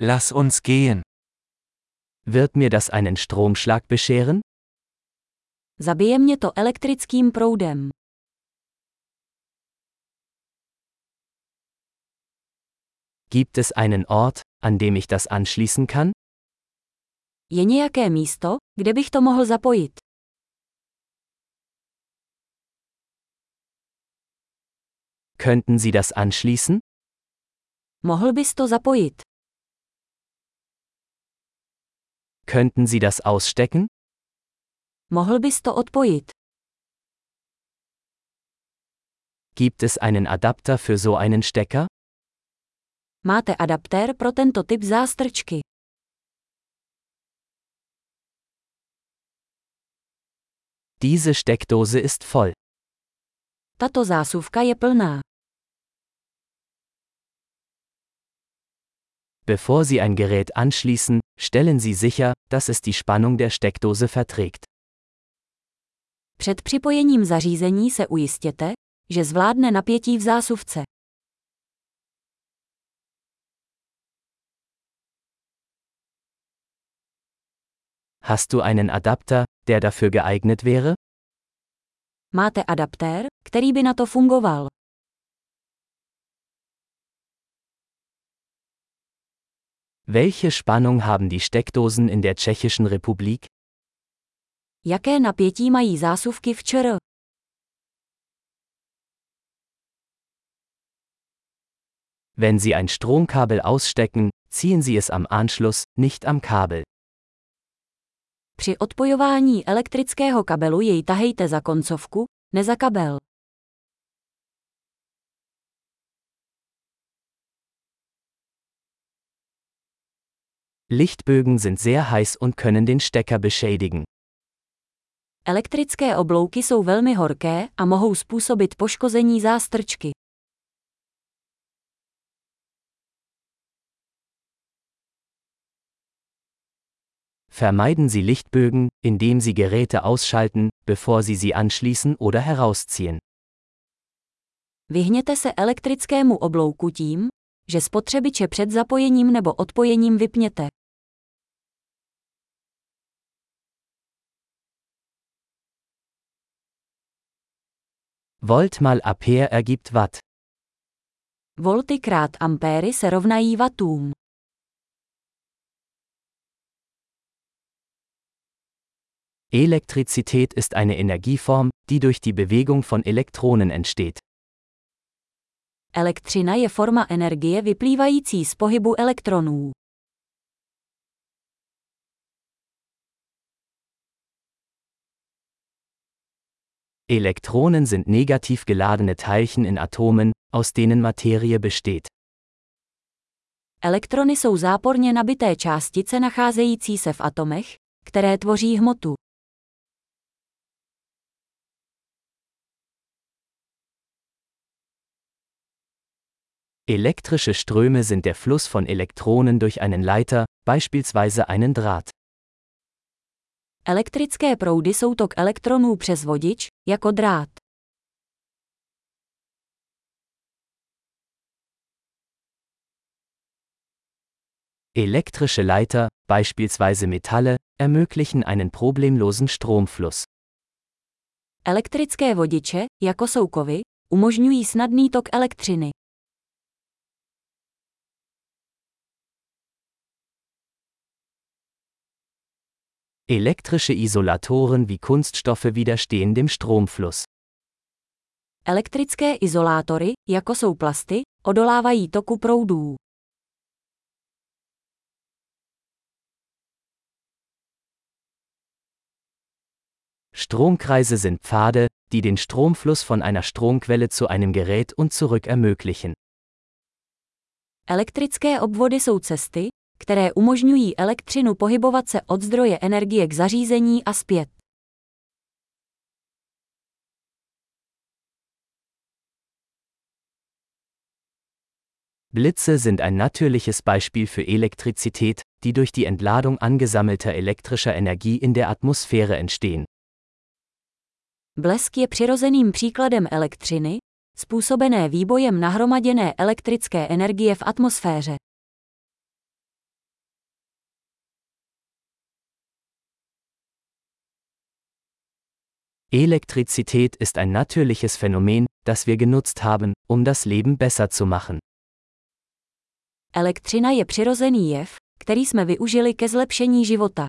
Lass uns gehen. Wird mir das einen Stromschlag bescheren? Zabije mě to elektrickým proudem. Gibt es einen Ort, an dem ich das anschließen kann? Je nějaké místo, kde bych to mohl zapojit? Könnten Sie das anschließen? Mohl bys to zapojit? Könnten Sie das ausstecken? Mohl bys to odpojit? Gibt es einen Adapter für so einen Stecker? Máte adaptér pro tento typ zástrčky. Diese Steckdose ist voll. Tato zásuvka je plná. Bevor Sie ein Gerät anschließen, stellen Sie sicher, dass es die Spannung der Steckdose verträgt. Před připojením zařízení se ujistěte, že zvládne napětí v zásuvce. Hast du einen Adapter, der dafür geeignet wäre? Máte adaptér, který by na to fungoval. Welche Spannung haben die Steckdosen in der Tschechischen Republik? Jaké napětí mají zásuvky v ČR? Wenn Sie ein Stromkabel ausstecken, ziehen Sie es am Anschluss, nicht am Kabel. Při odpojování elektrického kabelu jej tahejte za koncovku, ne za kabel. Lichtbögen sind sehr heiß und können den Stecker beschädigen. Elektrické oblouky jsou velmi horké a mohou způsobit poškození zástrčky. Vermeiden Sie Lichtbögen, indem Sie Geräte ausschalten, bevor Sie sie anschließen oder herausziehen. Vyhněte se elektrickému oblouku tím, že spotřebiče před zapojením nebo odpojením vypněte. Volt mal Ampere ergibt Watt. Volty krát ampéry se rovnají wattům. Elektrizität ist eine Energieform, die durch die Bewegung von Elektronen entsteht. Elektřina je forma energie vyplývající z pohybu elektronů. Elektronen sind negativ geladene Teilchen in Atomen, aus denen Materie besteht. Elektrony jsou záporně nabité částice nacházející se v atomech, které tvoří hmotu. Elektrische Ströme sind der Fluss von Elektronen durch einen Leiter, beispielsweise einen Draht. Elektrické proudy jsou tok elektronů přes vodič, jako drát. Elektrische Leiter, beispielsweise Metalle, ermöglichen einen problemlosen Stromfluss. Elektrické vodiče, jako jsou kovy, umožňují snadný tok elektřiny. Elektrische Isolatoren wie Kunststoffe widerstehen dem Stromfluss. Elektrické izolátory, jako jsou plasty, odolávají toku proudů. Stromkreise sind Pfade, die den Stromfluss von einer Stromquelle zu einem Gerät und zurück ermöglichen. Elektrické obvody jsou cesty, které umožňují elektřinu pohybovat se od zdroje energie k zařízení a zpět. Blitze sind ein natürliches Beispiel für Elektrizität, die durch die Entladung angesammelter elektrischer Energie in der Atmosphäre entstehen. Blesk je přirozeným příkladem elektřiny, způsobené výbojem nahromaděné elektrické energie v atmosféře. Elektrizität ist ein natürliches Phänomen, das wir genutzt haben, um das Leben besser zu machen. Elektřina je přirozený jev, který jsme využili ke zlepšení života.